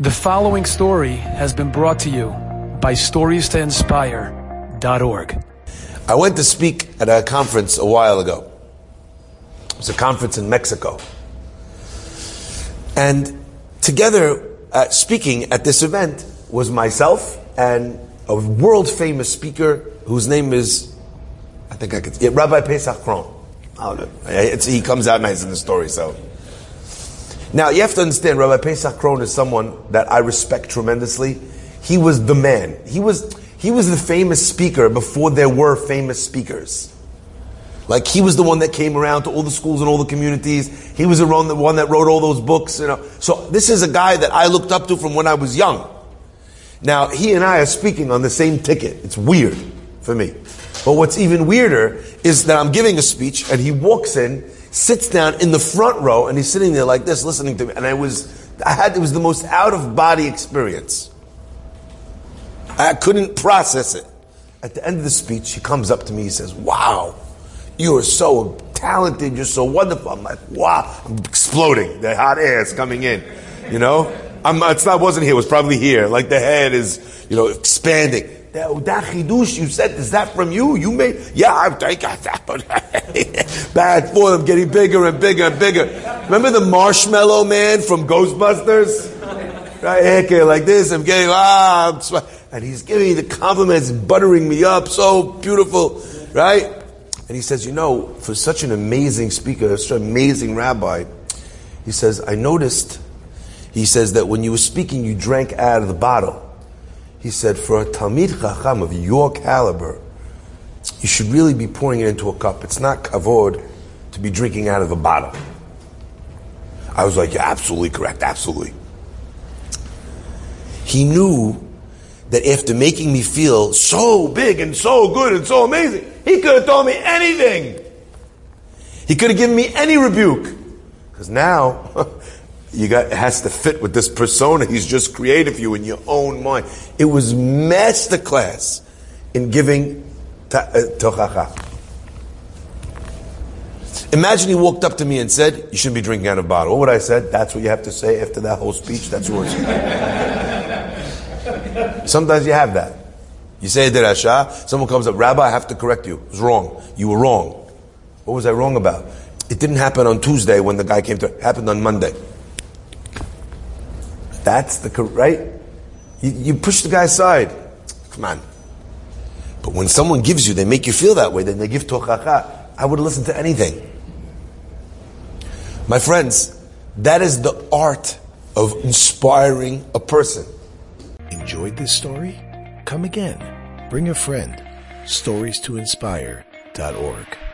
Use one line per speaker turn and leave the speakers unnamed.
The following story has been brought to you by StoriesToInspire.org.
I went to speak at a conference a while ago. It was a conference in Mexico. And together, uh, speaking at this event was myself and a world famous speaker whose name is, I think I could, yeah, Rabbi Pesach Krohn. He comes out nice in the story, so. Now, you have to understand, Rabbi Pesach Krohn is someone that I respect tremendously. He was the man. He was, he was the famous speaker before there were famous speakers. Like he was the one that came around to all the schools and all the communities. He was the one that wrote all those books. You know, so this is a guy that I looked up to from when I was young. Now he and I are speaking on the same ticket. It's weird for me. But what's even weirder is that I'm giving a speech and he walks in sits down in the front row and he's sitting there like this listening to me and I was I had it was the most out of body experience. I couldn't process it. At the end of the speech, he comes up to me, he says, Wow, you are so talented, you're so wonderful. I'm like, wow, I'm exploding. The hot air is coming in. You know? I'm, it's not wasn't here, it was probably here. Like the head is, you know, expanding that, that chidush you said, is that from you? You made, yeah, I, I got that, but bad for them, getting bigger and bigger and bigger. Remember the marshmallow man from Ghostbusters? Right, like this, I'm getting, ah, I'm and he's giving me the compliments, and buttering me up, so beautiful, right? And he says, you know, for such an amazing speaker, such an amazing rabbi, he says, I noticed, he says that when you were speaking, you drank out of the bottle. He said, for a Talmid Chacham of your caliber, you should really be pouring it into a cup. It's not kavod to be drinking out of a bottle. I was like, you're absolutely correct, absolutely. He knew that after making me feel so big and so good and so amazing, he could have told me anything. He could have given me any rebuke. Because now, you got, it has to fit with this persona he's just created for you in your own mind. It was masterclass in giving uh, tochacha. Imagine he walked up to me and said, You shouldn't be drinking out of a bottle. What would I said? That's what you have to say after that whole speech. That's yours. Sometimes you have that. You say derasha, someone comes up, Rabbi, I have to correct you. It was wrong. You were wrong. What was I wrong about? It didn't happen on Tuesday when the guy came to, it happened on Monday. That's the right. You, you push the guy aside. Come on. But when someone gives you, they make you feel that way. Then they give tochacha. I would listen to anything. My friends, that is the art of inspiring a person.
Enjoyed this story? Come again. Bring a friend. Stories to inspire.org.